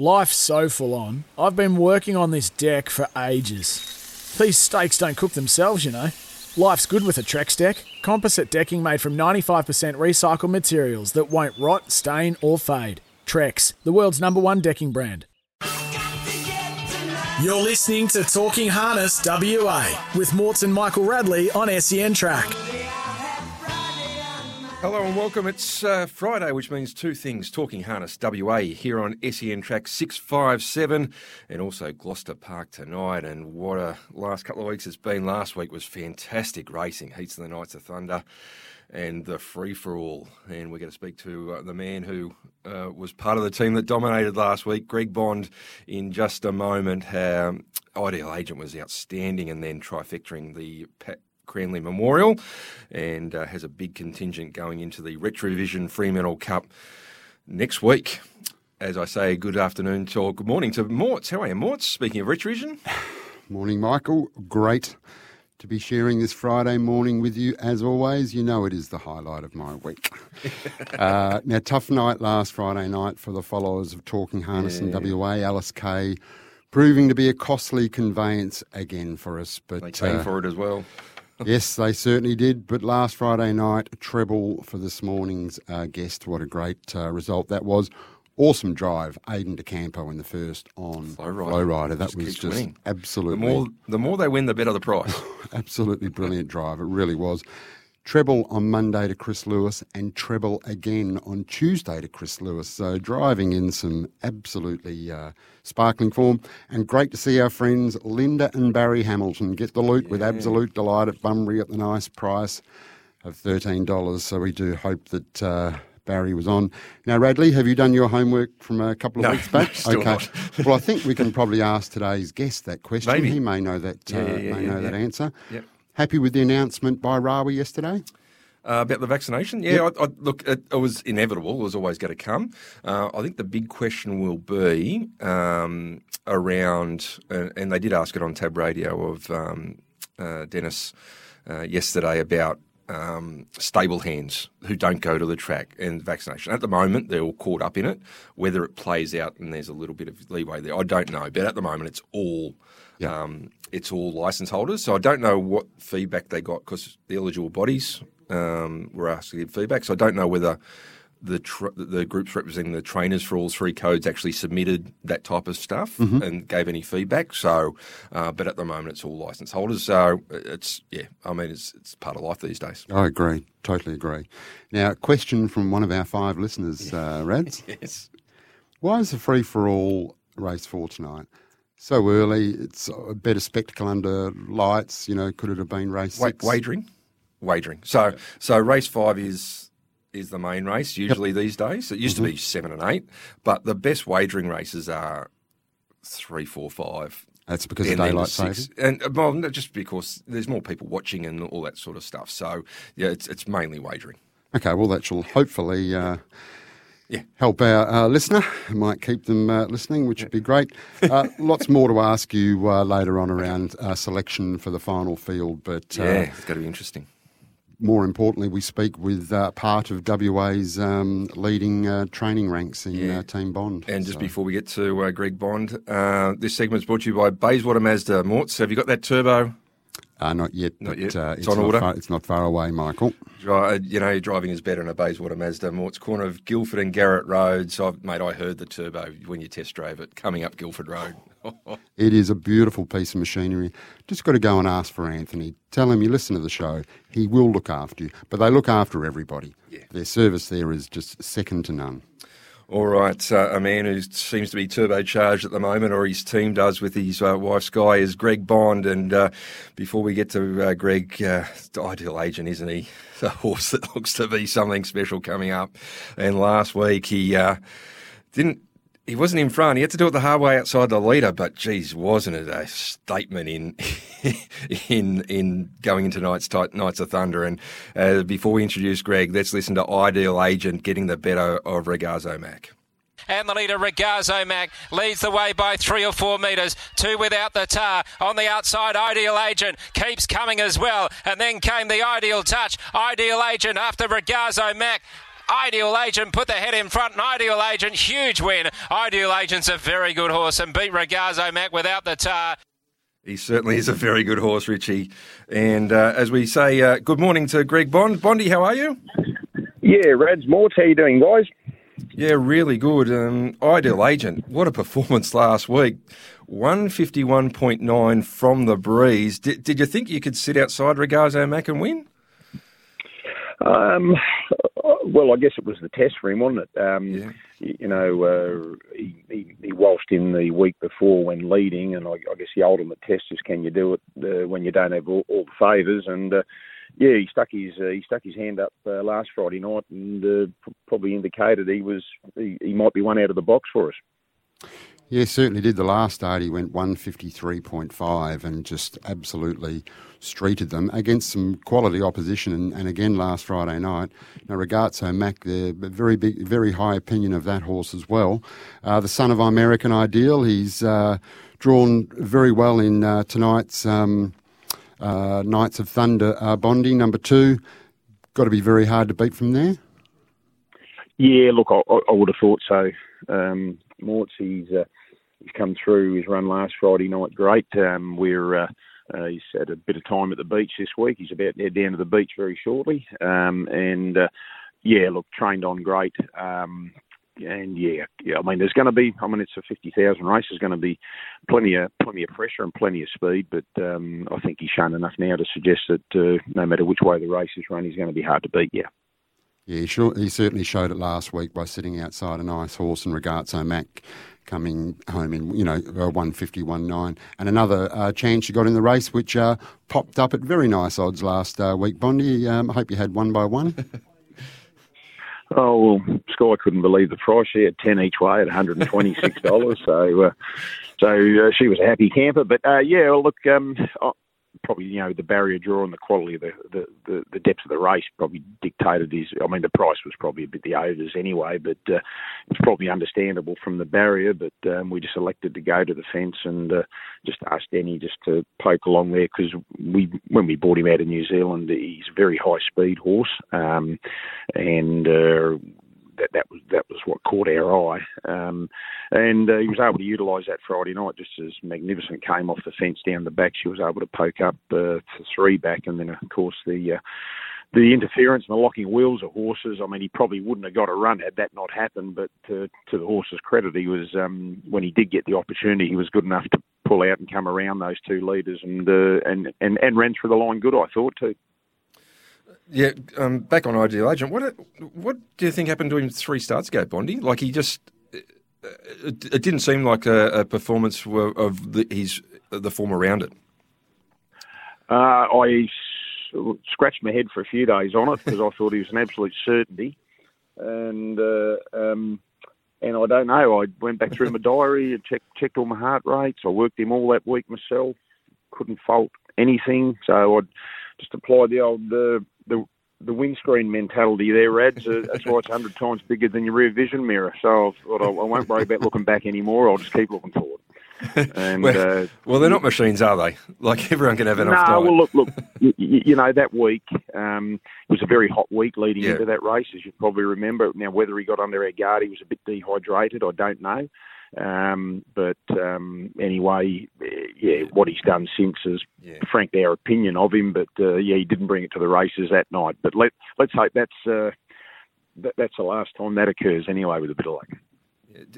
Life's so full on. I've been working on this deck for ages. These steaks don't cook themselves, you know. Life's good with a Trex deck. Composite decking made from 95% recycled materials that won't rot, stain, or fade. Trex, the world's number one decking brand. You're listening to Talking Harness WA with Morts and Michael Radley on SEN Track. Hello and welcome. It's uh, Friday, which means two things Talking Harness WA here on SEN Track 657 and also Gloucester Park tonight. And what a last couple of weeks it's been. Last week was fantastic racing, Heats of the Knights of Thunder and the free for all. And we're going to speak to uh, the man who uh, was part of the team that dominated last week, Greg Bond, in just a moment. Um, Ideal Agent was outstanding and then trifectoring the Cranley Memorial and uh, has a big contingent going into the Retrovision Fremantle Cup next week. As I say, good afternoon to, good morning to Morts. How are you, Morts? Speaking of Retrovision. Morning, Michael. Great to be sharing this Friday morning with you. As always, you know it is the highlight of my week. uh, now, tough night last Friday night for the followers of Talking Harness yeah. in WA. Alice Kay proving to be a costly conveyance again for us. But they came uh, for it as well yes, they certainly did. But last Friday night, treble for this morning's uh, guest. What a great uh, result that was. Awesome drive, Aiden DeCampo in the first on Flow Rider. Flow Rider. That just was just winning. absolutely. The more, the more they win, the better the price. absolutely brilliant drive. It really was. Treble on Monday to Chris Lewis and treble again on Tuesday to Chris Lewis. So driving in some absolutely uh, sparkling form. And great to see our friends Linda and Barry Hamilton get the loot yeah. with absolute delight at Bunbury at the nice price of $13. So we do hope that. Uh, Barry was on. Now, Radley, have you done your homework from a couple of no, weeks back? No, okay. well, I think we can probably ask today's guest that question. Maybe. He may know that. Yeah, uh, yeah, may yeah, know that answer. Yep. Happy with the announcement by Rawi yesterday? Uh, about the vaccination, yeah, yep. I, I, look, it, it, was inevitable. It was always going to come. Uh, I think the big question will be um, around, and, and, they did ask it on Tab Radio of um, uh, Dennis uh, yesterday about um, stable hands who don't go to the track and vaccination. At the moment, they're all caught up in it. Whether it plays out and there's a little bit of leeway there, I don't know. But at the moment, it's all yeah. um, it's all license holders. So I don't know what feedback they got because the eligible bodies um, were asked to give feedback. So I don't know whether the tr- the groups representing the trainers for all three codes actually submitted that type of stuff mm-hmm. and gave any feedback. So, uh, but at the moment it's all license holders. So it's yeah, I mean it's it's part of life these days. I agree, totally agree. Now, a question from one of our five listeners, uh, Rads. yes. Why is the free for all race for tonight? So early, it's a better spectacle under lights. You know, could it have been race six? Wagering wagering. So so race five is is the main race usually yep. these days. It used mm-hmm. to be seven and eight, but the best wagering races are three, four, five. That's because of daylight saving, and well, just because there's more people watching and all that sort of stuff. So yeah, it's it's mainly wagering. Okay, well that shall hopefully. Uh, yeah. help our uh, listener. Might keep them uh, listening, which would be great. Uh, lots more to ask you uh, later on around uh, selection for the final field, but uh, yeah, it's going to be interesting more importantly, we speak with uh, part of WA's um, leading uh, training ranks in yeah. uh, Team Bond. And just so. before we get to uh, Greg Bond, uh, this segment is brought to you by Bayswater Mazda. Morts, have you got that turbo? Uh, not yet. Not yet. it's, it's, on order. Far, it's not far away, Michael. you know, driving is better in a Bayswater Mazda. Morts corner of Guildford and Garratt Roads. So, mate, I heard the turbo when you test drove it coming up Guildford Road. it is a beautiful piece of machinery. Just got to go and ask for Anthony. Tell him you listen to the show. He will look after you. But they look after everybody. Yeah. Their service there is just second to none. All right, uh, a man who seems to be turbocharged at the moment, or his team does with his uh, wife Sky, is Greg Bond. And uh, before we get to uh, Greg, uh, ideal agent, isn't he? A horse that looks to be something special coming up. And last week he uh, didn't he wasn't in front. He had to do it the hard way outside the leader. But geez, wasn't it a statement in in in going into Knights of Thunder? And uh, before we introduce Greg, let's listen to Ideal Agent getting the better of Regazzo Mac and the leader Regazzo Mac leads the way by three or four metres. Two without the tar on the outside. Ideal Agent keeps coming as well, and then came the Ideal Touch. Ideal Agent after Regazzo Mac. Ideal Agent put the head in front, and Ideal Agent, huge win. Ideal Agent's a very good horse and beat Regazzo Mac without the tar. He certainly is a very good horse, Richie. And uh, as we say, uh, good morning to Greg Bond. Bondy, how are you? Yeah, Rads Mort, how you doing, guys? Yeah, really good. Um, Ideal Agent, what a performance last week. 151.9 from the breeze. Did, did you think you could sit outside Regazzo Mac and win? Um, well, I guess it was the test for him, wasn't it? Um, yeah. You know, uh, he, he, he waltzed in the week before when leading, and I, I guess the ultimate test is can you do it uh, when you don't have all, all the favours? And uh, yeah, he stuck his uh, he stuck his hand up uh, last Friday night, and uh, probably indicated he was he, he might be one out of the box for us. Yeah, certainly did. The last start, he went 153.5 and just absolutely streeted them against some quality opposition. And, and again, last Friday night, now Regazzo Mac, the very big, very high opinion of that horse as well. Uh, the son of American Ideal, he's uh, drawn very well in uh, tonight's um, uh, Knights of Thunder uh, Bondi, number two. Got to be very hard to beat from there. Yeah, look, I, I would have thought so. Um, Mort's, he's uh, he's come through his run last Friday night. Great. Um, we're uh, he's had a bit of time at the beach this week. He's about to head down to the beach very shortly. Um, and uh, yeah, look, trained on great. Um, and yeah, yeah. I mean, there's going to be. I mean, it's a fifty thousand race. There's going to be plenty of plenty of pressure and plenty of speed. But um, I think he's shown enough now to suggest that uh, no matter which way the race is run, he's going to be hard to beat. Yeah. Yeah, sure. He certainly showed it last week by sitting outside a nice horse and Regazzo Mac coming home in, you know, uh, 151.9. And another uh, chance you got in the race, which uh, popped up at very nice odds last uh, week. Bondi, um, I hope you had one by one. oh, well, Sky couldn't believe the price. She had 10 each way at $126. so uh, so uh, she was a happy camper. But yeah, well, look, um, probably you know the barrier draw and the quality of the, the, the, the, depth of the race probably dictated his. I mean, the price was probably a bit the overs anyway, but uh, it's probably understandable from the barrier. But um, we just elected to go to the fence and uh, just asked Denny just to poke along there because we when we bought him out of New Zealand, he's a very high speed horse, um, and uh, that that was that was what caught our eye, um, and uh, he was able to utilise that Friday night just as Magnificent came off the fence down the back. She was able to poke up uh, to three back, and then of course the. Uh, the interference and the locking wheels of horses. I mean, he probably wouldn't have got a run had that not happened. But to, to the horse's credit, he was um, when he did get the opportunity, he was good enough to pull out and come around those two leaders and uh, and, and and ran through the line good. I thought too. Yeah, um, back on Ideal Agent. What what do you think happened to him three starts ago, Bondi? Like he just, it, it didn't seem like a, a performance of the, his the form around it. Uh, I scratched my head for a few days on it because I thought he was an absolute certainty, and uh, um, and I don't know. I went back through my diary and checked checked all my heart rates. I worked him all that week myself. Couldn't fault anything, so I just apply the old uh, the the windscreen mentality there, Rads. Uh, that's why it's hundred times bigger than your rear vision mirror. So I thought I, won't worry about looking back anymore. I'll just keep looking forward. And, well, uh, well, they're not machines, are they? Like everyone can have enough no, time. well, look, look. you, you, know that week um, was a very hot week leading yeah. into that race, as you probably remember. Now, whether he got under our guard, he was a bit dehydrated. I don't know. Um, but um, anyway, yeah, what he's done since is, yeah. frankly, our opinion of him. But uh, yeah, he didn't bring it to the races that night. But let let's hope that's uh, that, that's the last time that occurs anyway with a bit of luck.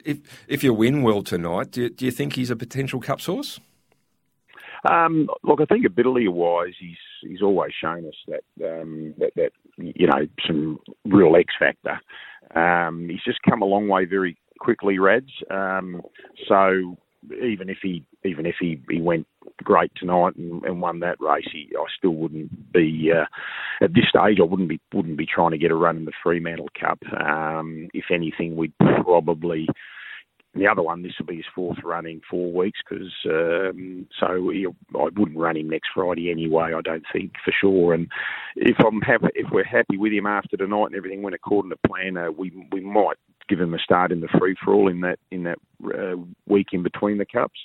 If if you win well tonight, do you, do you think he's a potential cup source? Um, look, I think ability wise, he's he's always shown us that um, that that you know some real X factor. Um, he's just come a long way very quickly, Rads. Um, so even if he even if he, he went great tonight and, and won that race, he, I still wouldn't be uh, at this stage. I wouldn't be wouldn't be trying to get a run in the Fremantle Cup. Um, if anything, we'd probably the other one, this will be his fourth run in four weeks because um, so I wouldn't run him next Friday anyway. I don't think for sure. And if I'm happy, if we're happy with him after tonight and everything went according to plan, uh, we we might give him a start in the free for all in that in that uh, week in between the cups.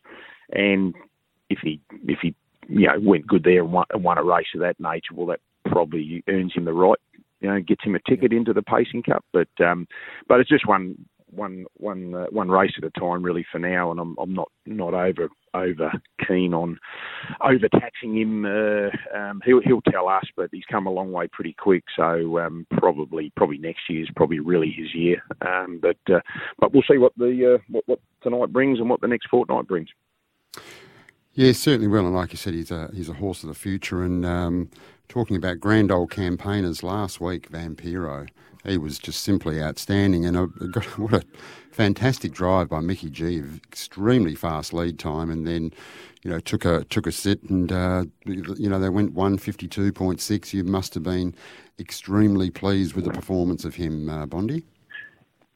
And if he if he you know went good there and won, won a race of that nature, well, that probably earns him the right you know, gets him a ticket into the Pacing Cup. But um, but it's just one one one uh, one race at a time really for now, and I'm I'm not not over over keen on overtaxing him. Uh, um, he'll he'll tell us, but he's come a long way pretty quick. So um, probably probably next year is probably really his year. Um, but uh, but we'll see what the uh, what, what tonight brings and what the next fortnight brings. Yeah, certainly will. And like you said, he's a he's a horse of the future. And um, talking about grand old campaigners last week, Vampiro he was just simply outstanding. And a, what a fantastic drive by Mickey G. Extremely fast lead time, and then you know took a took a sit, and uh, you know they went one fifty two point six. You must have been extremely pleased with the performance of him, uh, Bondi.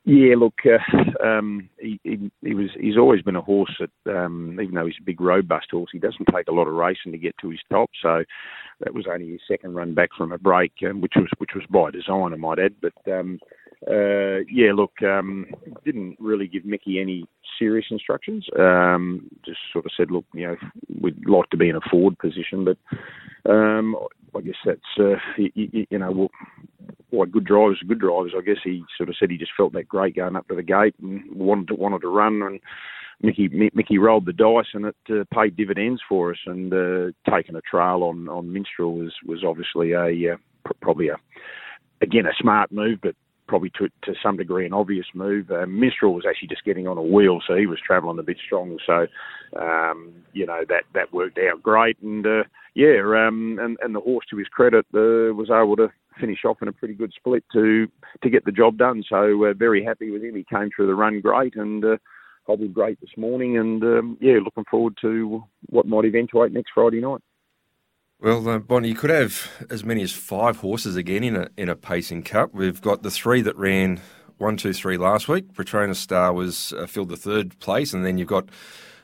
Yeah, look, uh, um, he, he, he, was he's always been a horse that, um, even though he's a big robust horse, he doesn't take a lot of racing to get to his top. So that was only his second run back from a break, um, which was which was by design, I might add. But um, uh, yeah, look, um, didn't really give Mickey any serious instructions. Um, just sort of said, look, you know, we'd like to be in a forward position, but um, I guess that's uh, you, you, know, well, what good drivers are good drivers. I guess he sort of said he just felt that great going up to the gate and wanted to wanted to run and. Mickey Mickey rolled the dice and it uh, paid dividends for us. And uh, taking a trail on on Minstrel was was obviously a uh, probably a again a smart move, but probably to to some degree an obvious move. Uh, Minstrel was actually just getting on a wheel, so he was travelling a bit strong. So um, you know that that worked out great. And uh, yeah, um, and and the horse to his credit uh, was able to finish off in a pretty good split to to get the job done. So uh, very happy with him. He came through the run great and. Uh, hobbled great this morning, and um, yeah, looking forward to what might eventuate next Friday night. Well, uh, Bonnie, you could have as many as five horses again in a in a pacing cup. We've got the three that ran one, two, three last week. Petronas Star was uh, filled the third place, and then you've got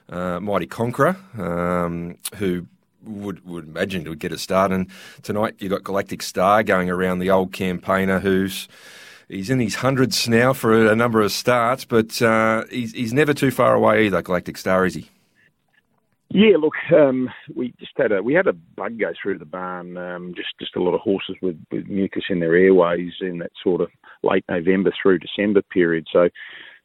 uh, Mighty Conqueror, um, who would would imagine would get a start. And tonight you've got Galactic Star going around the old campaigner, who's He's in his hundreds now for a number of starts, but uh, he's, he's never too far away either, Galactic Star, is he? Yeah, look, um, we just had a we had a bug go through the barn. Um, just just a lot of horses with, with mucus in their airways in that sort of late November through December period. So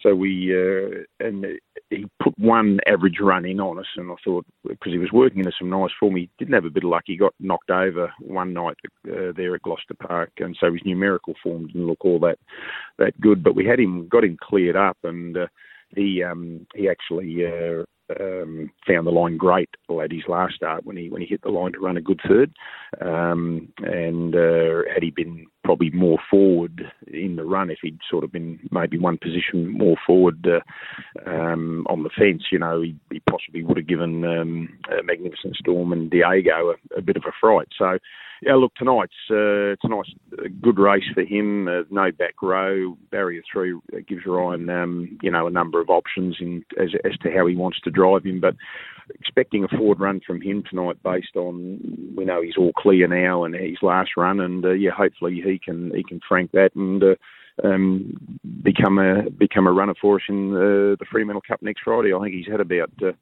so we uh, and he put one average run in on us, and I thought because he was working into some nice form, he didn't have a bit of luck. He got knocked over one night uh, there at Gloucester Park, and so his numerical form didn't look all that that good. But we had him got him cleared up, and uh, he um, he actually uh, um, found the line great at his last start when he when he hit the line to run a good third. Um, and uh, had he been probably more forward in the run, if he'd sort of been maybe one position more forward uh, um, on the fence, you know, he, he possibly would have given um, Magnificent Storm and Diego a, a, bit of a fright. So. Yeah, look, tonight's uh, tonight's a nice good race for him. Uh, no back row, barrier three gives Ryan, um, you know, a number of options in as as to how he wants to drive him. But expecting a forward run from him tonight, based on we know he's all clear now and his last run, and uh, yeah, hopefully he can he can frank that and. Uh, um, become a become a runner for us in uh, the Fremantle Cup next Friday. I think he's had about uh,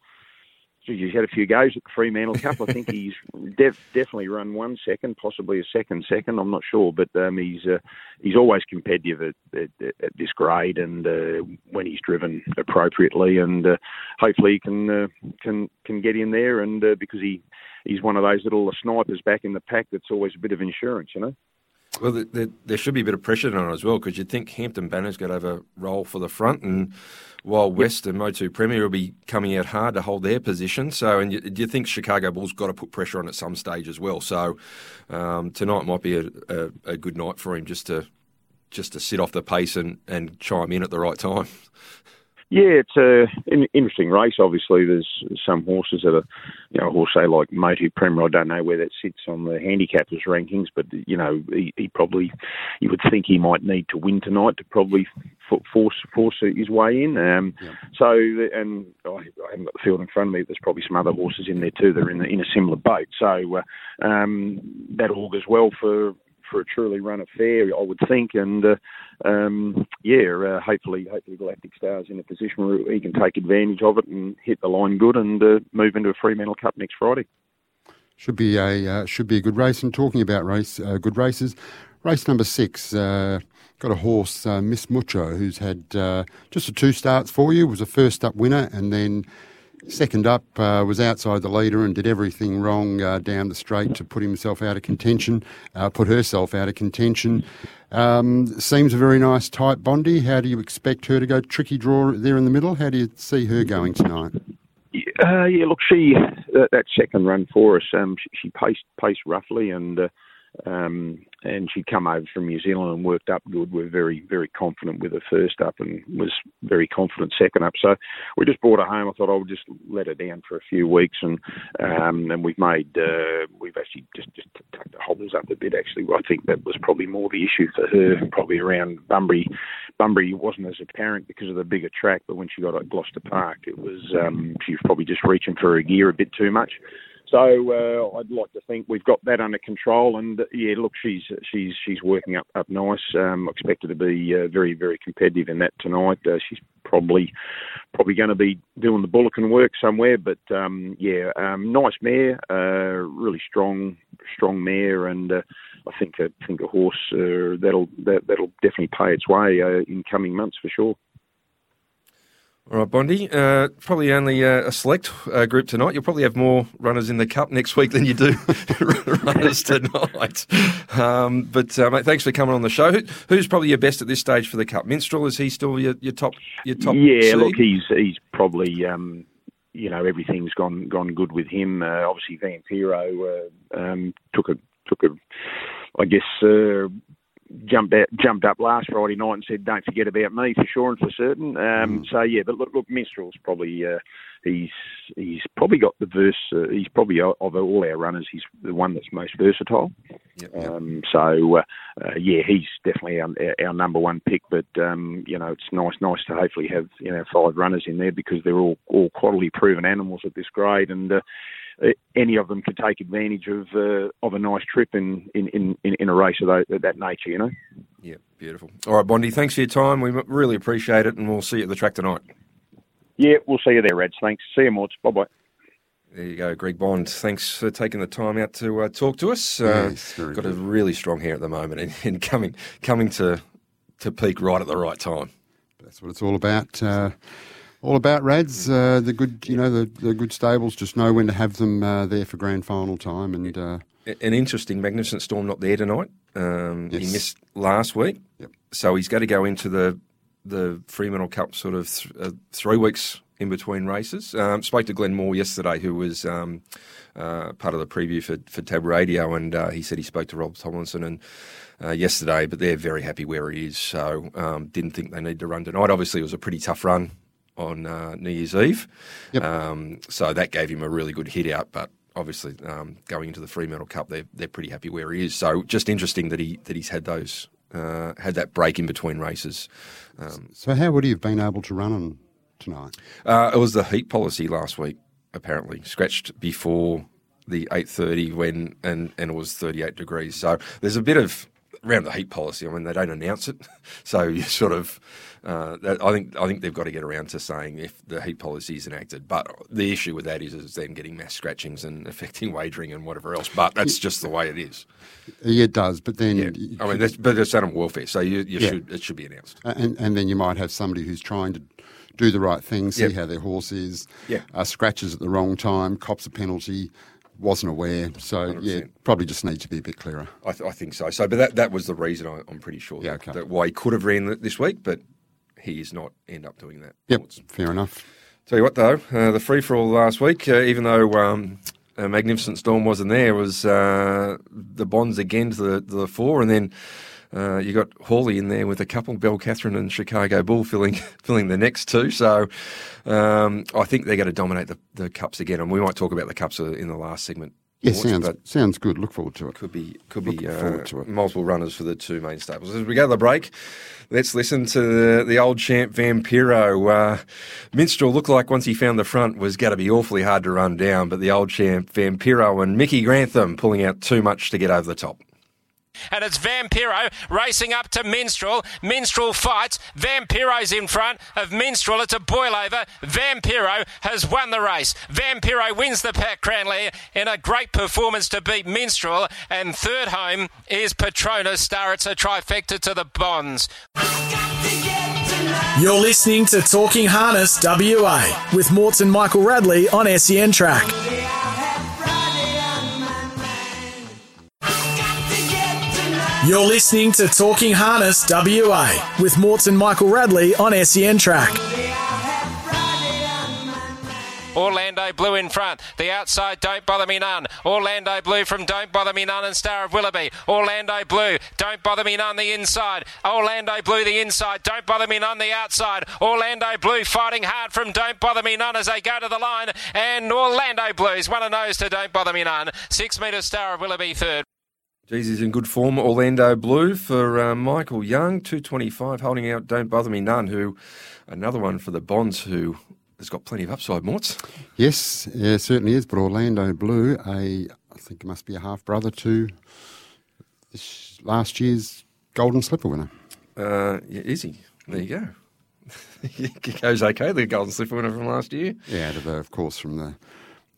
he's had a few goes at the Fremantle Cup. I think he's def- definitely run one second, possibly a second second. I'm not sure, but um, he's uh, he's always competitive at, at, at this grade, and uh, when he's driven appropriately, and uh, hopefully he can uh, can can get in there, and uh, because he he's one of those little snipers back in the pack, that's always a bit of insurance, you know. Well, the, the, there should be a bit of pressure on it as well because you'd think Hampton Banner's got to have a role for the front, and Wild West and Motu Premier will be coming out hard to hold their position. So, and you, do you think Chicago Bulls got to put pressure on at some stage as well? So, um, tonight might be a, a, a, good night for him just to just to sit off the pace and, and chime in at the right time. Yeah, it's a an interesting race. Obviously, there's some horses that are, you know, a horse say like Motu Premier. I don't know where that sits on the handicappers rankings, but you know, he, he probably you would think he might need to win tonight to probably force force his way in. Um, yeah. So, and I, I, haven't got the field in front of me. There's probably some other horses in there too that are in, the, in a similar boat. So uh, um, that augurs well for for a truly run affair, I would think. And uh, um, yeah, uh, hopefully, hopefully Galactic Star's in a position where he can take advantage of it and hit the line good and uh, move into a Fremantle Cup next Friday. Should be a uh, should be a good race. And talking about race uh, good races, race number six. Uh, got a horse, Miss Mucho, who's had just a two starts for you. Was a first up winner, and then Second up uh, was outside the leader and did everything wrong uh, down the straight to put himself out of contention, uh, put herself out of contention. Um, seems a very nice tight Bondi. How do you expect her to go? Tricky draw there in the middle. How do you see her going tonight? Uh, yeah, look, she uh, that second run for us, um, she, she paced paced roughly and uh, um, and she'd come over from New Zealand and worked up good. We're very, very confident with her first up and was very confident second up. So we just brought her home. I thought I would just let her down for a few weeks, and um, and we've made uh, we've actually just just tucked the hobbles up a bit. Actually, I think that was probably more the issue for her, probably around Bunbury. Bunbury wasn't as apparent because of the bigger track, but when she got at Gloucester Park, it was um, she was probably just reaching for her gear a bit too much. So uh, I'd like to think we've got that under control. And uh, yeah, look, she's she's she's working up up nice. Um, I expect her to be uh, very very competitive in that tonight. Uh, she's probably probably going to be doing the Bulletin work somewhere. But um, yeah, um, nice mare, uh, really strong strong mare, and uh, I think I think a horse that'll that, that'll definitely pay its way in coming months for sure. All right, Bondi. Uh, probably only uh, a select uh, group tonight. You'll probably have more runners in the cup next week than you do runners tonight. Um, but uh, mate, thanks for coming on the show. Who, who's probably your best at this stage for the cup? Minstrel is he still your, your top? Your top? Yeah, seed? look, he's he's probably. Um, you know everything's gone gone good with him. Uh, obviously, Vampiro uh, um, took a took a, I guess, jumped out, jumped up last Friday night and said, "Don't forget about me for sure and for certain." Um, mm. So yeah, but look, look, Minstrel's probably uh, he's he's probably got the verse. Uh, he's probably of all our runners, he's the one that's most versatile. Yep, yep. Um, so uh, uh, yeah, he's definitely our, our, number one pick. But um, you know, it's nice nice to hopefully have you know five runners in there because they're all all quality proven animals at this grade and. Uh, any of them could take advantage of uh, of a nice trip in in, in, in a race of that, that nature, you know. Yeah, beautiful. All right, Bondi, thanks for your time. We really appreciate it, and we'll see you at the track tonight. Yeah, we'll see you there, Reds. Thanks. See you, Morts. Bye bye. There you go, Greg Bond. Thanks for taking the time out to uh, talk to us. Uh, yes, got good. a really strong hair at the moment, and, and, coming coming to to peak right at the right time. That's what it's all about. All about Rads. Uh, the good, you know, the, the good stables just know when to have them uh, there for grand final time. And uh, an interesting, magnificent storm not there tonight. Um, yes. He missed last week, yep. so he's got to go into the the Fremantle Cup sort of th- uh, three weeks in between races. Um, spoke to Glenn Moore yesterday, who was um, uh, part of the preview for, for Tab Radio, and uh, he said he spoke to Rob Tomlinson and uh, yesterday, but they're very happy where he is. So um, didn't think they need to run tonight. Obviously, it was a pretty tough run on uh, New Year's Eve. Yep. Um, so that gave him a really good hit out, but obviously um, going into the Fremantle Cup, they're they're pretty happy where he is. So just interesting that he that he's had those uh, had that break in between races. Um, so how would he have been able to run on tonight? Uh, it was the heat policy last week. Apparently, scratched before the eight thirty when and and it was thirty eight degrees. So there's a bit of around the heat policy. I mean, they don't announce it, so you sort of. Uh, I think I think they've got to get around to saying if the heat policy is enacted. But the issue with that is, is then getting mass scratchings and affecting wagering and whatever else. But that's just the way it is. Yeah, it does. But then, yeah. I mean, that's, but it's animal welfare, so you, you yeah. should it should be announced. And and then you might have somebody who's trying to do the right thing, see Yep. how their horse is, Yeah. uh, scratches at the wrong time, cops a penalty, wasn't aware. So yeah, 100%. probably just needs to be a bit clearer. I, th- I think so. So, but that that was the reason I, I'm pretty sure. Yeah, that, okay. that why he could have ran this week, but he is not end up doing that. Yep, fair enough. Tell you what, though, uh, the free for all last week, uh, even though um, a magnificent storm wasn't there, was uh, the bonds again to the, to the fore, and then Uh, you got Hawley in there with a couple, Belle Catherine and Chicago Bull filling filling the next two. So um, I think they're going to dominate the, the cups again, and we might talk about the cups in the last segment. Yeah, Watch, sounds sounds good. Look forward to it. could be could be uh, to it. multiple runners for the two main stables. As we go to the break, let's listen to the, the old champ Vampiro. Uh, Minstrel looked like once he found the front was going to be awfully hard to run down, but the old champ Vampiro and Mickey Grantham pulling out too much to get over the top. And it's Vampiro racing up to Minstrel. Minstrel fights. Vampiro's in front of Minstrel. It's a boil over. Vampiro has won the race. Vampiro wins the Pat Cranley in a great performance to beat Minstrel. And third home is Patronus Star. It's a trifecta to the Bonds. You're listening to Talking Harness WA with Morts and Michael Radley on SEN Track. You're listening to Talking Harness WA with Morts and Michael Radley on SEN Track. Orlando Blue in front. The outside, Don't Bother Me None. Orlando Blue from Don't Bother Me None and Star of Willoughby. Orlando Blue, Don't Bother Me None the inside. Orlando Blue the inside, Don't Bother Me None the outside. Orlando Blue fighting hard from Don't Bother Me None as they go to the line. And Orlando Blues one a nose to Don't Bother Me None. Six metres Star of Willoughby third. He's in good form. Orlando Blue for uh, Michael Young, 225, holding out Don't Bother Me None, who, another one for the Bonds, who has got plenty of upside, Morts. Yes, yeah, it certainly is. But Orlando Blue, a I think it must be a half brother to this last year's Golden Slipper winner. Uh, yeah, is he? There you go. it goes okay, the Golden Slipper winner from last year. Yeah, the, of course, from the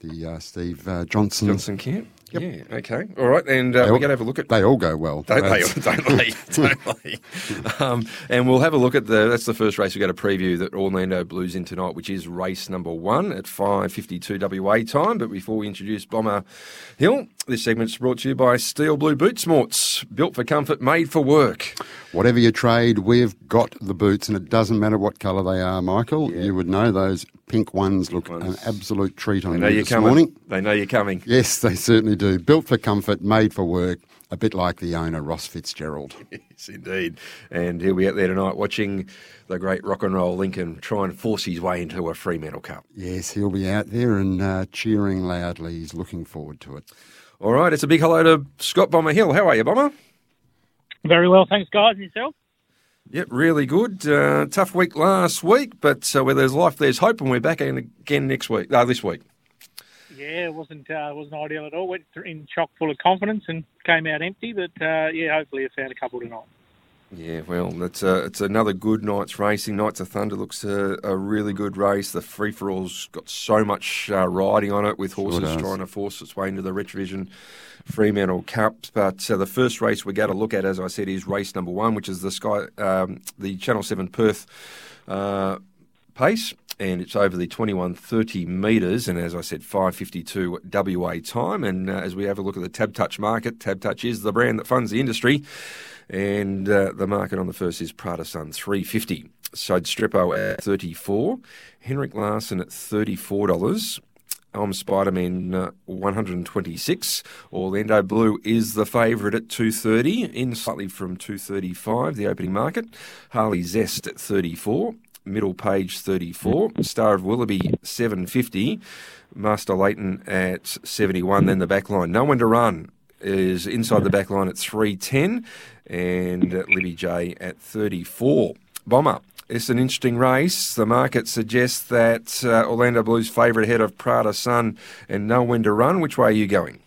the uh, Steve uh, Johnson. Johnson Camp. Yeah, okay. All right, and uh, we're going to have a look at They all go well. Don't they? Don't they? Don't they? Um, and we'll have a look at the. That's the first race we're going to preview that Orlando Blues in tonight, which is race number one at five fifty two WA time. But before we introduce Bomber Hill, this segment's brought to you by Steel Blue Boot Smarts, built for comfort, made for work. Whatever your trade, we've got the boots, and it doesn't matter what colour they are, Michael. You would know those pink ones look an absolute treat on They know you you're this coming. morning. They know you're coming. Yes, they certainly do. Built for comfort, made for work, a bit like the owner, Ross Fitzgerald. Yes, indeed. And he'll be out there tonight watching the great rock and roll Lincoln try and force his way into a Fremantle Cup. Yes, he'll be out there and uh, cheering loudly. He's looking forward to it. All right, it's a big hello to Scott Bomber Hill. How are you, Bomber? Very well, thanks, guys. And yourself? Yep, really good. Uh, tough week last week, but uh, where there's life, there's hope, and we're back in again next week. Uh, this week. Yeah, it wasn't uh, wasn't ideal at all. Went in chock full of confidence and came out empty. But uh, yeah, hopefully, I found a couple tonight. Yeah, well, that's uh, it's another good night's racing. Knights of Thunder looks a, a really good race. The free for all's got so much uh, riding on it with horses does. trying to force its way into the Retrovision Fremantle Cup. But uh, the first race we're going to look at, as I said, is race number one, which is the Sky, um, the Channel Seven Perth uh, pace. And it's over the 2130 metres, and as I said, 552 WA time. And uh, as we have a look at the Tab Touch market, Tab Touch is the brand that funds the industry. And uh, the market on the first is Prada Sun, 350. Side Strippo at 34. Henrik Larsen at $34. I'm Spider-Man uh, 126. Orlando Blue is the favourite at 230, in slightly from 235, the opening market. Harley Zest at 34. Middle page 34. Star of Willoughby 750. Master Leighton at 71. Then the back line. Know When to Run is inside the back line at 310. And Libby J at 34. Bomber. It's an interesting race. The market suggests that uh, Orlando Blues favourite ahead of Prada Sun and Know When to Run. Which way are you going?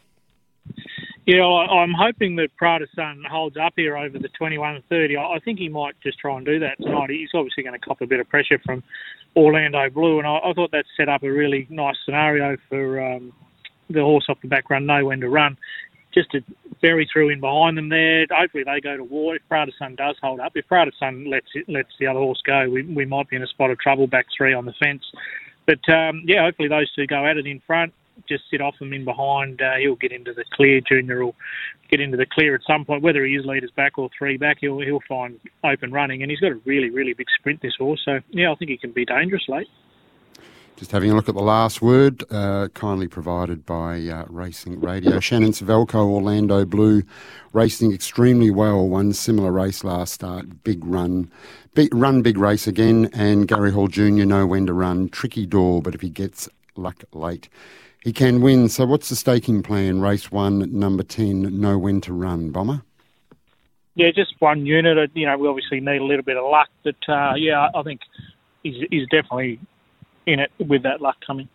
Yeah, I, I'm hoping that Prada Sun holds up here over the 21.30. I, I think he might just try and do that tonight. He's obviously going to cop a bit of pressure from Orlando Blue, and I, I thought that set up a really nice scenario for um, the horse off the back run, know when to run. Just to bury through in behind them there. Hopefully they go to war. If Prada Sun does hold up, if Prada Sun lets it, lets the other horse go, we we might be in a spot of trouble back three on the fence. But um, yeah, hopefully those two go at it in front. Just sit off them in behind. Uh, he'll get into the clear. Junior will get into the clear at some point. Whether he is leaders back or three back, he'll he'll find open running. And he's got a really really big sprint this horse. So yeah, I think he can be dangerous late. Just having a look at the last word, uh, kindly provided by uh, Racing Radio. Shannon Suvaljko, Orlando Blue, racing extremely well. One similar race last start, big run, big run, big race again. And Gary Hall Jr. know when to run. Tricky door, but if he gets luck late, he can win. So, what's the staking plan? Race one, number ten, know when to run. Bomber. Yeah, just one unit. You know, we obviously need a little bit of luck, but uh, yeah, I think he's, he's definitely in it with that luck coming.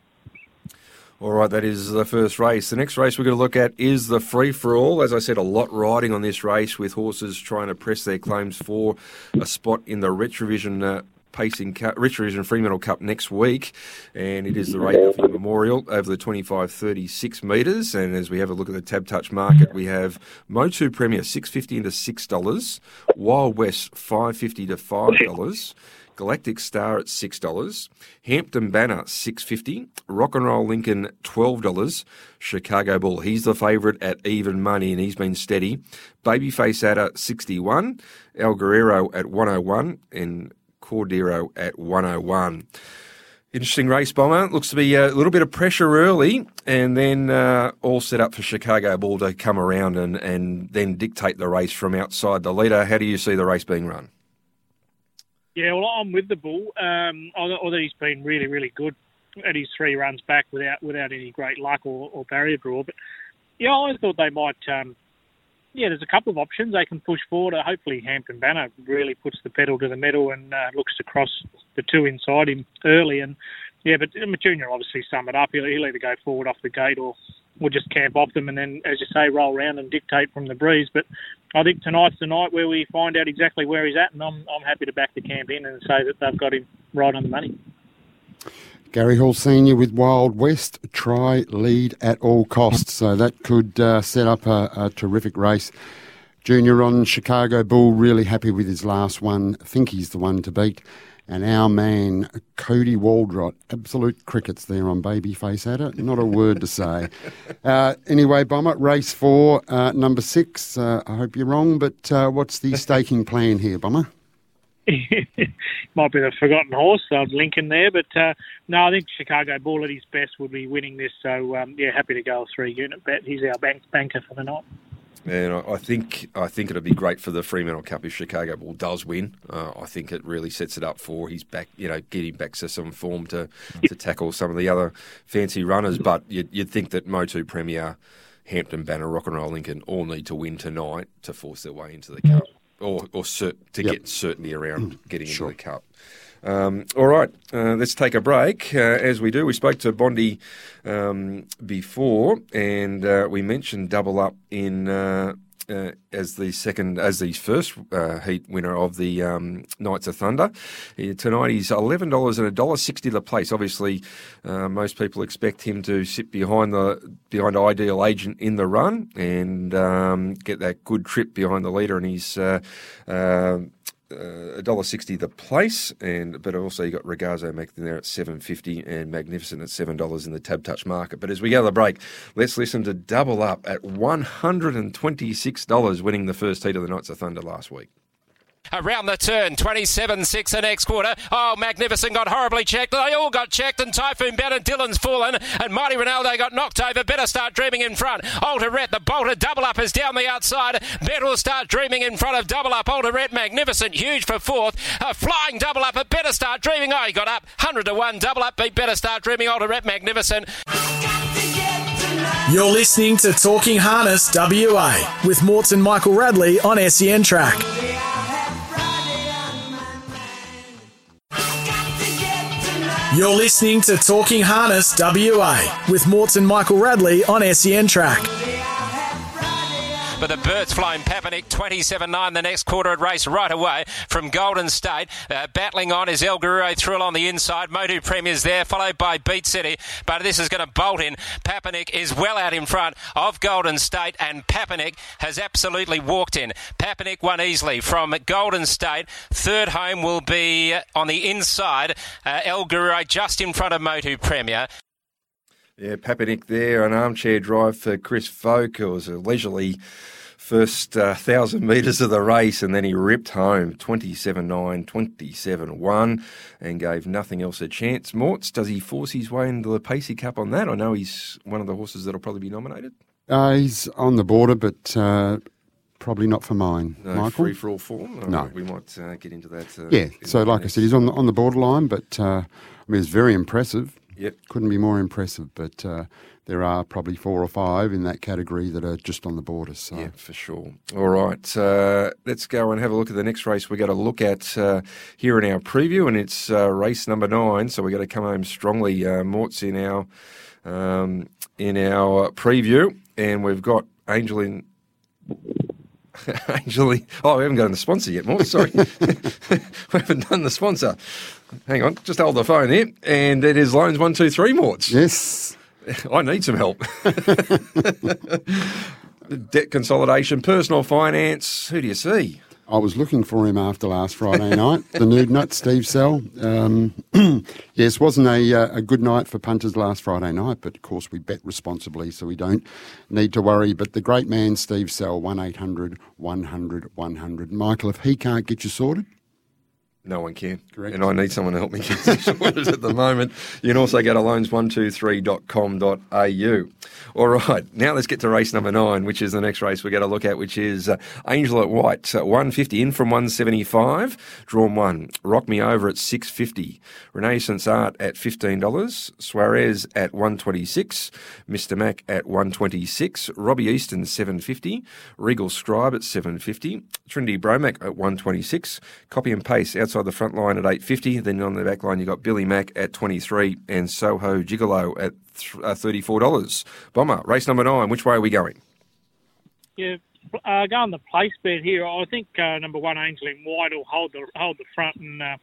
All right, that is the first race. The next race we're going to look at is the free for all. As I said, a lot riding on this race with horses trying to press their claims for a spot in the Retrovision uh, Pacing Cup, Retrovision Fremantle Cup next week, and it is the Ravenfield Memorial over the 25 36 metres. And as we have a look at the Tab Touch market, we have Motu Premier six fifty into six dollars, Wild West five fifty to five dollars. Galactic Star at six dollars, Hampton Banner six fifty, Rock and Roll Lincoln twelve dollars, Chicago Bull he's the favourite at even money and he's been steady. Babyface Adder sixty one, El Guerrero at one hundred oh one, and Cordero at one hundred oh one. Interesting race, Bomber. Looks to be a little bit of pressure early and then uh, all set up for Chicago Bull to come around and, and then dictate the race from outside the leader. How do you see the race being run? Yeah, well, I'm with the bull. Um, although he's been really, really good at his three runs back without without any great luck or, or barrier draw. But yeah, I always thought they might. Um, yeah, there's a couple of options they can push forward. Uh, hopefully, Hampton Banner really puts the pedal to the metal and uh, looks to cross the two inside him early. And yeah, but Junior obviously sum it up. He'll, he'll either go forward off the gate or we'll just camp off them and then, as you say, roll around and dictate from the breeze. But I think tonight's the night where we find out exactly where he's at, and I'm, I'm happy to back the camp in and say that they've got him right on the money. Gary Hall Senior with Wild West, try lead at all costs. So that could uh, set up a, a, terrific race. Junior on Chicago Bull, really happy with his last one. Think he's the one to beat. And our man, Cody Waldrot, absolute crickets there on Babyface it. Not a word to say. Uh, anyway, Bomber, race four, uh, number six. Uh, I hope you're wrong, but uh, what's the staking plan here, Bomber? Might be the forgotten horse, so Lincoln there. But uh, no, I think Chicago Bull at his best would be winning this. So, um, yeah, happy to go a three unit bet. He's our bank, banker for the night. And I think I think it'll be great for the Fremantle Cup if Chicago Bull does win. Uh, I think it really sets it up for his back, you know, getting back to some form to, to tackle some of the other fancy runners. But you'd, you'd think that Motu Premier, Hampton Banner, Rock and Roll Lincoln all need to win tonight to force their way into the Cup, or or cert, to yep. get certainty around getting sure. into the Cup. Um, all right, uh, let's take a break. Uh, as we do, we spoke to Bondi um, before, and uh, we mentioned double up in. Uh, uh, as the second, as the first uh, heat winner of the um, Knights of Thunder. tonight he's eleven dollars and a dollar sixty the place. Obviously, most people expect him to sit behind the behind Ideal Agent in the run and um, get that good trip behind the leader, and he's Uh, a dollar sixty the place, and but also you got Regazzo making there at seven fifty and Magnificent at seven dollars in the Tab Touch market. But as we go to the break, let's listen to Double Up at one hundred and twenty six dollars, winning the first heat of the Knights of Thunder last week. Around the turn, 27 6 the next quarter. Oh, Magnificent got horribly checked. They all got checked, and Typhoon Bennett, Dylan's fallen, and Mighty Ronaldo got knocked over. Better start dreaming in front. Alderette, the bolter double up is down the outside. Better will start dreaming in front of double up. Alderette, Magnificent, huge for fourth. A flying double up, at Better Start Dreaming. Oh, he got up 100 to 1. Double up beat Better Start Dreaming. Alderette, Magnificent. You're listening to Talking Harness WA with Morton Michael Radley on SEN Track. You're listening to Talking Harness WA with Morton Michael Radley on SEN Track. But the Birds flying Papanik 27 9 the next quarter at race right away from Golden State. Uh, battling on is El Guerrero Thrill on the inside. Motu Premier's there, followed by Beat City. But this is going to bolt in. Papanik is well out in front of Golden State, and Papanik has absolutely walked in. Papanik won easily from Golden State. Third home will be on the inside. Uh, El Guerrero just in front of Motu Premier. Yeah, Papanik there, an armchair drive for Chris Voak. It was a leisurely first uh, thousand metres of the race, and then he ripped home 27 9, 27 1, and gave nothing else a chance. Morts, does he force his way into the Pacing Cup on that? I know he's one of the horses that'll probably be nominated. Uh, he's on the border, but uh, probably not for mine. No Michael? free for all form. No. we might uh, get into that. Uh, Yeah, in so like I said, he's on the, on the borderline, but uh, I mean, it's very impressive. Yep. Couldn't be more impressive, but uh, there are probably four or five in that category that are just on the border. So Yeah, for sure. All right, uh, let's go and have a look at the next race. We're going to look at uh, here in our preview, and it's uh, race number nine. So we're going to come home strongly. Uh, Mort's in our um, in our preview, and we've got Angel in. In- oh, we haven't done the sponsor yet, Mort. Sorry, we haven't done the sponsor. Hang on, just hold the phone there, and it is loans one two three, Morts. yes, I need some help. Debt consolidation, personal finance. Who do you see? I was looking for him after last Friday night. The nude nut, Steve Sell. Um, yes, wasn't a, uh, a good night for punters last Friday night, but of course we bet responsibly, so we don't need to worry. But the great man, Steve Sell, 1 800 100 100. Michael, if he can't get you sorted, No one can. Correct. And I need someone to help me get this sorted at the moment. You can also go to loans123.com.au. All right, now let's get to race number nine, which is the next race we're going to look at, which is uh, Angel at White, uh, 150 in from 175, drawn one. Rock Me Over at 650. Renaissance Art at $15. Suarez at 126. Mr. Mac at 126. Robbie Easton 750. Regal Scribe at 750. Trinity Bromac at 126. Copy and Paste outside the front line at 850. Then on the back line, you've got Billy Mack at 23 and Soho Gigolo at uh, $34. Bomber, race number nine. Which way are we going? Yeah, uh, go on the place bet here. I think uh, number one, Angel in White, will hold the hold the front, and uh,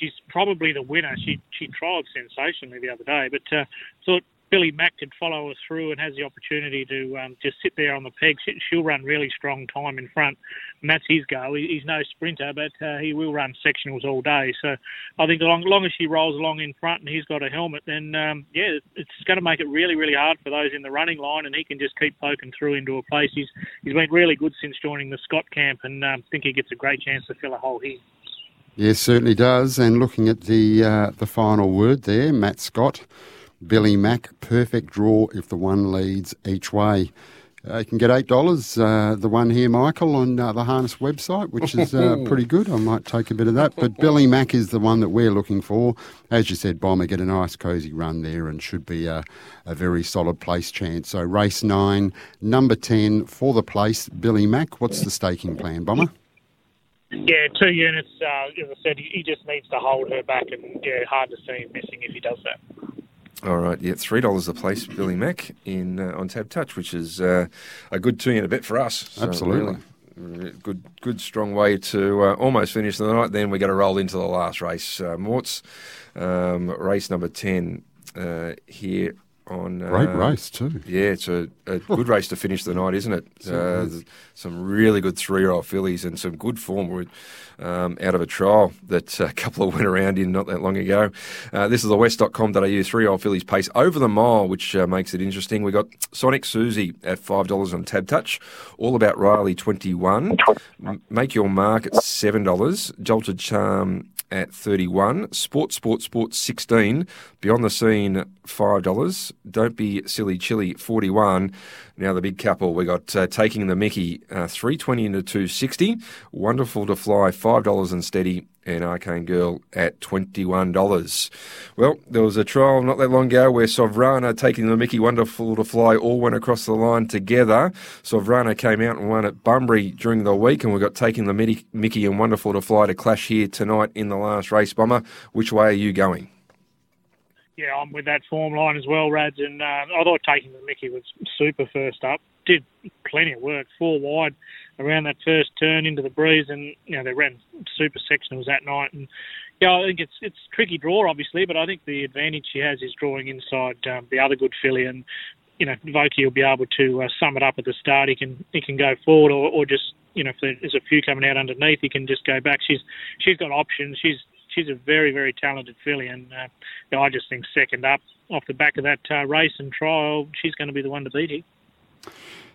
she's probably the winner. She she trialled sensationally the other day, but uh, thought Billy Mack could follow her through and has the opportunity to um, just sit there on the peg. She, she'll run really strong time in front, and that's his go. He, he's no sprinter, but uh, he will run sectionals all day. So I think as long, long as she rolls along in front and he's got a helmet, then um, yeah, it's going to make it really, really hard for those in the running line, and he can just keep poking through into a place. He's he's been really good since joining the Scott camp, and um, think he gets a great chance to fill a hole here. Yes, certainly does. And looking at the uh, the final word there, Matt Scott, Billy Mack, perfect draw if the one leads each way. Uh, you can get eight dollars. Uh, the one here, Michael, on uh, the Harness website, which is uh, pretty good. I might take a bit of that. But Billy Mack is the one that we're looking for. As you said, Bomber get a nice cosy run there and should be a, a very solid place chance. So race nine, number ten for the place, Billy Mack. What's the staking plan, Bomber? Yeah, two units. Uh, as I said, he, he just needs to hold her back, and yeah, hard to see him missing if he does that. All right, yeah, three dollars a place, Billy Mack in uh, on Tab Touch, which is uh, a good two in a bit for us. So Absolutely. really, good, good, strong way to uh, almost finish the night. Then we got to roll into the last race, uh, Morts, um, race number ten uh, here on. Uh, Great race too. Yeah, it's a, a good race to finish the night, isn't it? Uh, th- some really good three-year-old fillies and some good form with, um, out of a trial that a couple of went around in not that long ago. Uh, this is the west.com.au three-year-old fillies pace over the mile, which uh, makes it interesting. We got Sonic Susie at five dollars on Tab Touch, All About Riley twenty-one, Make Your Mark at seven dollars, Jolted Charm at 31, Sport Sport Sport 16, Beyond the Scene $5, Don't Be Silly chilly, 41. Now the big couple, we got uh, Taking the Mickey uh, 320 into 260, Wonderful to Fly $5 and Steady, and Arcane Girl at $21. Well, there was a trial not that long ago where Sovrana taking the Mickey Wonderful to Fly all went across the line together. Sovrana came out and won at Bunbury during the week, and we've got taking the Mickey, and Wonderful to Fly to clash here tonight in the last race, Bomber. Which way are you going? Yeah, I'm with that form line as well, Rads. And uh, I thought taking the Mickey was super first up. Did plenty of work, four wide around that first turn into the breeze, and you know they ran super sectionals that night. And yeah, I think it's it's tricky draw, obviously, but I think the advantage she has is drawing inside um, the other good filly, and you know Vokey will be able to uh, sum it up at the start. He can he can go forward, or, or just you know if there's a few coming out underneath, he can just go back. She's she's got options. She's she's a very, very talented filly, and uh, you know, I just think second up off the back of that uh, race and trial, she's going to be the one to beat here.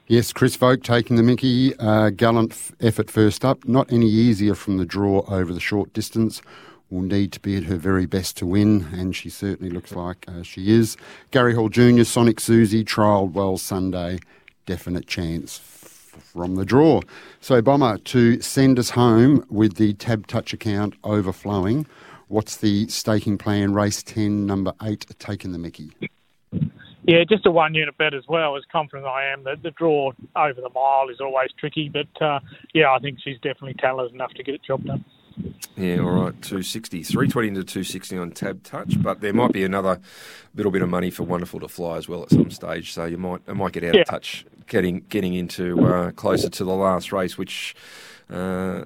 Yes, Chris Voak taking the Mickey. Uh, gallant f- effort first up. Not any easier from the draw over the short distance. Will need to be at her very best to win, and she certainly looks like uh, she is. Gary Hall Jr., Sonic Susie, trialled well Sunday. Definite chance f- from the draw. So, Bomber, to send us home with the Tab Touch account overflowing, what's the staking plan? Race 10, number 8, taking the Mickey. Yeah, just a one unit bet as well. As confident I am that the draw over the mile is always tricky, but uh, yeah, I think she's definitely talented enough to get the job done. Yeah, all right, 260. 320 to 260 on tab touch, but there might be another little bit of money for Wonderful to Fly as well at some stage, so you might it might get out Yeah. of touch getting getting into uh, closer to the last race, which uh,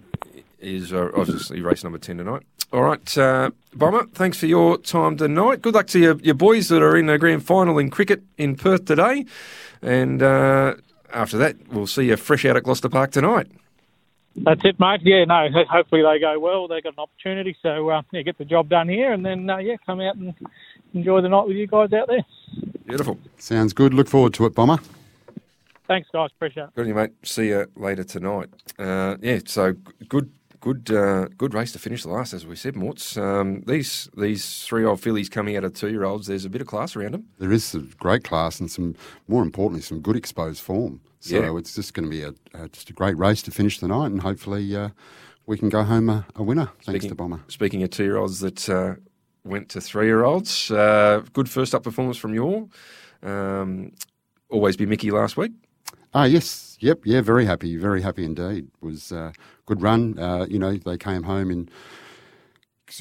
is uh, obviously race number 10 tonight. All right, uh, Bomber, thanks for your time tonight. Good luck to your, your boys that are in the grand final in cricket in Perth today. And uh, after that, we'll see you fresh out at Gloucester Park tonight. That's it, mate. Yeah, no, hopefully they go well. They've got an opportunity, so uh, yeah, get the job done here, and then uh, yeah, come out and enjoy the night with you guys out there. Beautiful. Sounds good. Look forward to it, Bomber. Thanks, guys. Appreciate it. Good on you, mate. See you later tonight. Uh, yeah, so good, good, uh, good race to finish the last, as we said, Morts. Um, these these three old fillies coming out of two year olds. There's a bit of class around them. There is some great class and some, more importantly, some good exposed form. So Yeah. it's just going to be a, uh, just a great race to finish the night, and hopefully uh, we can go home a, a winner. Thanks to Bomber. Speaking of two year olds that uh, went to three year olds, uh, good first up performance from your. Um, always be Mickey last week. Ah, yes, yep, yeah, very happy, very happy indeed. It was a good run. Uh, you know, they came home in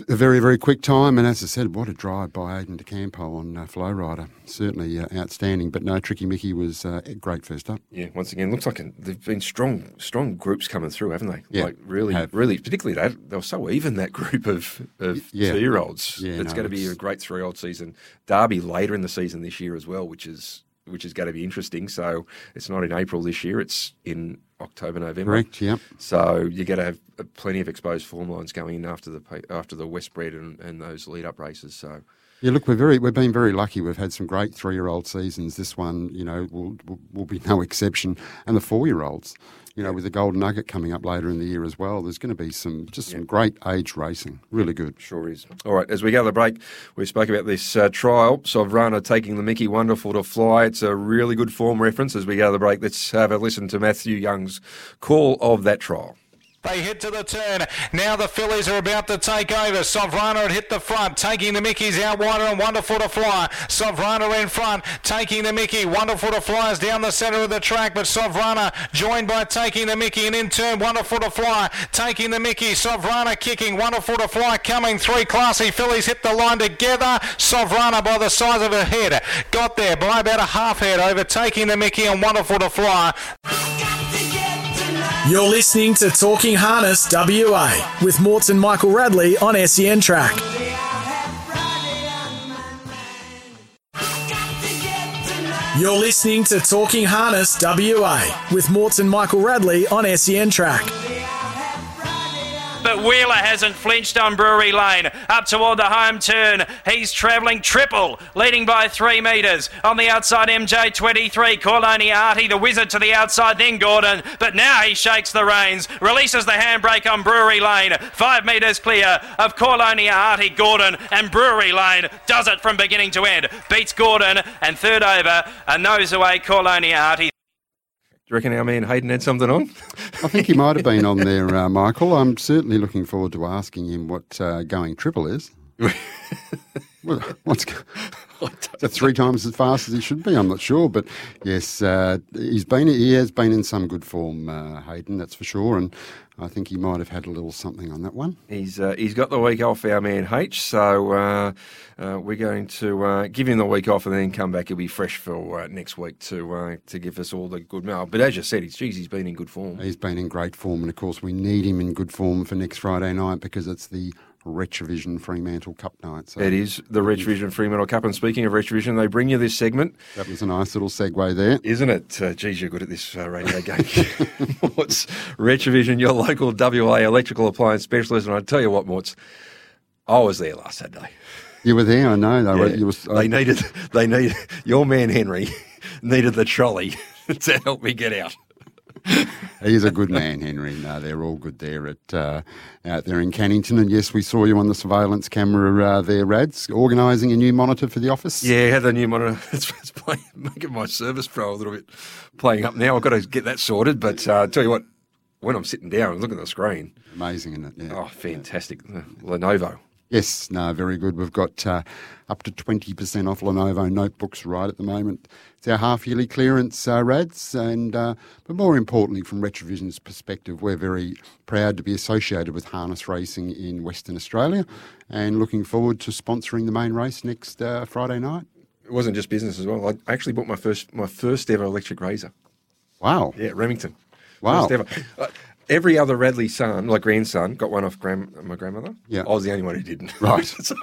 a very, very quick time, and as I said, what a drive by Aiden de Campo on uh, Flow Rider. Certainly uh, outstanding. But no, Tricky Mickey was uh, great first up. Yeah, once again, looks like a, they've been strong, strong groups coming through, haven't they? Yeah, like really, have. really, particularly that they were so even that group of, of Yeah. two-year-olds. Yeah, it's no, going to be a great three-year-old season. Derby later in the season this year as well, which is which is going to be interesting. So it's not in April this year; it's in October, November. Correct, yep. So you got to have uh, plenty of exposed form lines going in after the after the Westbred and, and those lead-up races. So Yeah, look, we're very we've been very lucky. We've had some great three year old seasons. This one, you know, will, will will be no exception. And the four year olds, you know, with the Golden Nugget coming up later in the year as well. There's going to be some just some great age racing. Really good. Sure is. All right, as we go to the break, we spoke about this uh, trial. Sovrana taking the Mickey Wonderful to fly. It's a really good form reference. As we go to the break, let's have a listen to Matthew Young's call of that trial. They hit to the turn. Now the fillies are about to take over. Sovrana had hit the front, taking the Mickey's out wider and Wonderful to Fly. Sovrana in front, taking the Mickey. Wonderful to Fly is down the centre of the track, but Sovrana joined by taking the Mickey and in turn Wonderful to Fly, taking the Mickey. Sovrana kicking, Wonderful to Fly coming. Three classy fillies hit the line together. Sovrana by the size of her head got there by about a half head, overtaking the Mickey and Wonderful to Fly. You're listening to Talking Harness WA with Morts and Michael Radley on SEN Track. You're listening to Talking Harness WA with Morts and Michael Radley on SEN Track. But Wheeler hasn't flinched on Brewery Lane. Up toward the home turn. He's travelling triple, leading by three metres. On the outside, MJ23. Corloni Artie, the wizard to the outside, then Gordon. But now he shakes the reins, releases the handbrake on Brewery Lane. Five metres clear of Corloni Artie, Gordon, and Brewery Lane. Does it from beginning to end. Beats Gordon, and third over, a nose away Corloni Artie. Do you reckon our man Hayden had something on? I think he might have been on there, uh, Michael. I'm certainly looking forward to asking him what uh, going triple is. What's go- is that three times as fast as he should be? I'm not sure, but yes, uh, he's been he has been in some good form, uh, Hayden. That's for sure, and I think he might have had a little something on that one. He's uh, he's got the week off, our man H. So uh, uh, we're going to uh, give him the week off and then come back. He'll be fresh for uh, next week to uh, to give us all the good mail. But as you said, he's geez, he's been in good form. He's been in great form, and of course, we need him in good form for next Friday night because it's the Retrovision Fremantle Cup night. So It is the Retrovision Fremantle Cup. And speaking of Retrovision, they bring you this segment, that was a nice little segue there. isn't it? Uh, geez, you're good at this uh, radio game. Morts, Retrovision, your local WA electrical appliance specialist. And I tell you what, Morts, I was there last Saturday. You were there, I know. They, were, Yeah. you was, they needed, they needed, your man Henry needed the trolley to help me get out. He's a good man, Henry. No, they're all good there at uh, out there in Cannington. And yes, we saw you on the surveillance camera uh, there, Rads, organising a new monitor for the office. Yeah, had the new monitor. It's, it's playing, making my service pro a little bit playing up now. I've got to get that sorted. But uh, tell you what, when I'm sitting down and looking at the screen, amazing, isn't it? Yeah. Oh, fantastic! Lenovo. Yes, no, very good. We've got uh, up to 20% off Lenovo notebooks right at the moment. It's our half yearly clearance, uh, RADs, and uh, but more importantly, from Retrovision's perspective, we're very proud to be associated with harness racing in Western Australia and looking forward to sponsoring the main race next uh, Friday night. It wasn't just business as well. I actually bought my first my first ever electric razor. Wow. Yeah, Remington. Wow. First ever. Every other Radley son, like grandson, got one off grand, my grandmother. Yeah. I was the only one who didn't. Right. so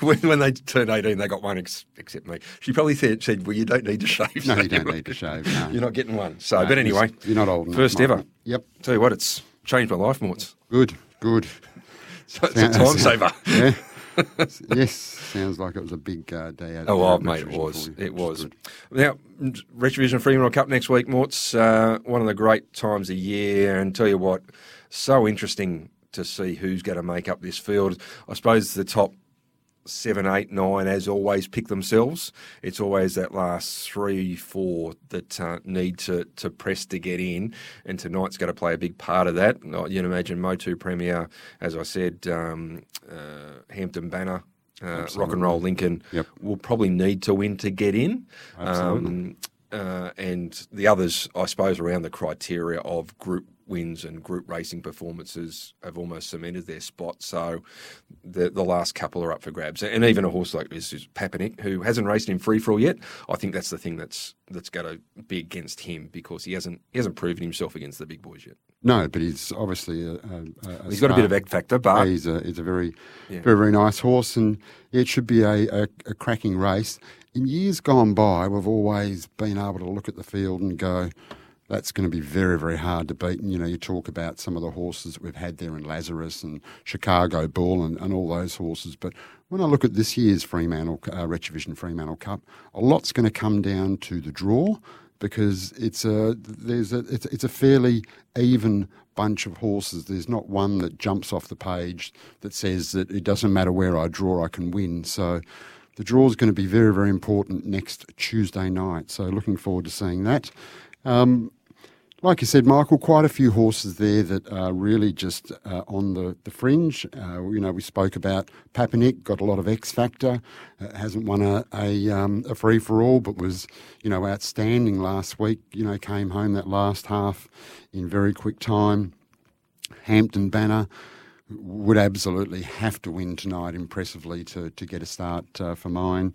when, when they turned 18, they got one ex- except me. She probably said, said, well, you don't need to shave. No, you don't need to shave. No. You're not getting one. So, No, but anyway. You're not old enough. First ever. Yep. Tell you what, it's changed my life, Morts. Good, good. So it's a time saver. Yeah. yes, sounds like it was a big uh, day out. Oh, there oh mate, it was. It was. Now, Retrovision Fremantle Cup next week, Morts. Uh, one of the great times of year. And tell you what, so interesting to see who's going to make up this field. I suppose the top seven, eight, nine, as always, pick themselves. It's always that last three, four that uh, need to, to press to get in, and tonight's going to play a big part of that. You can imagine Motu Premier, as I said, um, uh, Hampton Banner. Uh, rock and roll Lincoln Yep. will probably need to win to get in. Absolutely. Um, uh, and the others, I suppose, around the criteria of group wins and group racing performances have almost cemented their spot. So the the last couple are up for grabs. And even a horse like this is Papanik, who hasn't raced in free for all yet. I think that's the thing that's that's going to be against him because he hasn't he hasn't proven himself against the big boys yet. No, but he's obviously a. a, a He's got a bit of. X factor, but he's a he's a very Yeah. very very nice horse, and it should be a, a cracking race. In years gone by, we've always been able to look at the field and go, that's going to be very very hard to beat. And you know, you talk about some of the horses that we've had there in Lazarus and Chicago Bull and, and all those horses, but when I look at this year's Fremantle uh, Retrovision Fremantle Cup, a lot's going to come down to the draw because it's a there's a it's, it's a fairly even bunch of horses. There's not one that jumps off the page that says that it doesn't matter where I draw, I can win. So the draw is going to be very very important next Tuesday night. So looking forward to seeing that. Um, like you said, Michael, quite a few horses there that are really just uh, on the, the fringe. Uh, you know, we spoke about Papanik, got a lot of X factor, uh, hasn't won a, a, um, a free for all, but was, you know, outstanding last week. You know, came home that last half in very quick time. Hampton Banner would absolutely have to win tonight impressively to, to get a start uh, for mine.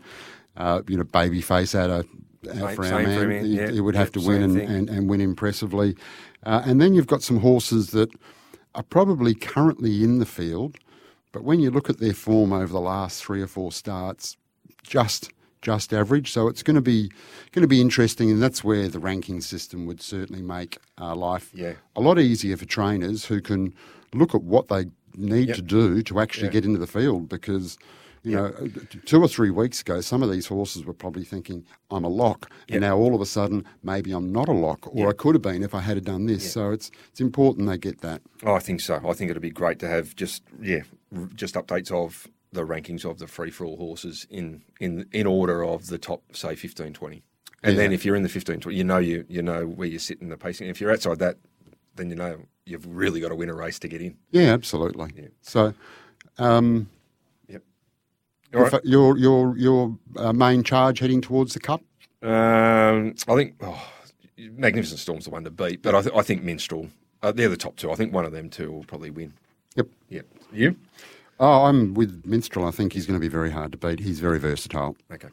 Uh, you know, Babyface out of out for our for man. me, He, yeah. he would have to win and, and, and win impressively. Uh, and then you've got some horses that are probably currently in the field, but when you look at their form over the last three or four starts, just just average. So it's going to be going to be interesting, and that's where the ranking system would certainly make uh, life Yeah. a lot easier for trainers who can look at what they need Yep. to do to actually Yeah. get into the field because. You Yep. know, two or three weeks ago, some of these horses were probably thinking, "I'm a lock," Yep. and now all of a sudden, maybe I'm not a lock, or I could have been if I had done this. So it's it's important they get that. Oh, I think so. I think it'd be great to have just yeah, just updates of the rankings of the free for all horses in in in order of the top say 15 20. And Yeah. then if you're in the 15 20, you know you you know where you sit in the pacing. If you're outside that, then you know you've really got to win a race to get in. Yeah, absolutely. Yeah. So, um, Yep. Your, right. your your your uh, main charge heading towards the cup. Um, I think oh, Magnificent Storm's the one to beat, but I, th- I think Minstrel. Uh, they're the top two. I think one of them two will probably win. Yep. Yep. You? Oh, I'm with Minstrel. I think he's going to be very hard to beat. He's very versatile. Okay.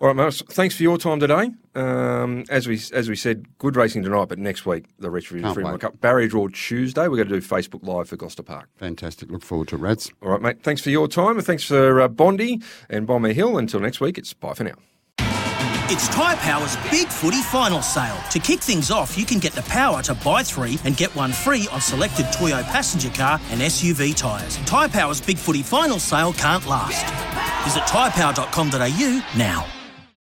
All right, Marcus. Thanks for your time today. Um, as we as we said, good racing tonight, but next week the Retro Can't Fremantle. Cup barrier draw Tuesday. We're going to do Facebook Live for Gloucester Park. Fantastic. Look forward to it, Rads. All right, mate. Thanks for your time, and thanks for uh, Bondi and Bomber Hill. Until next week, it's bye for now. It's Tyre Power's Big Footy Final Sale. To kick things off, you can get the power to buy three and get one free on selected Toyo passenger car and SUV tyres. Tyre Power's Big Footy Final Sale can't last. Visit tyrepower.com.au now.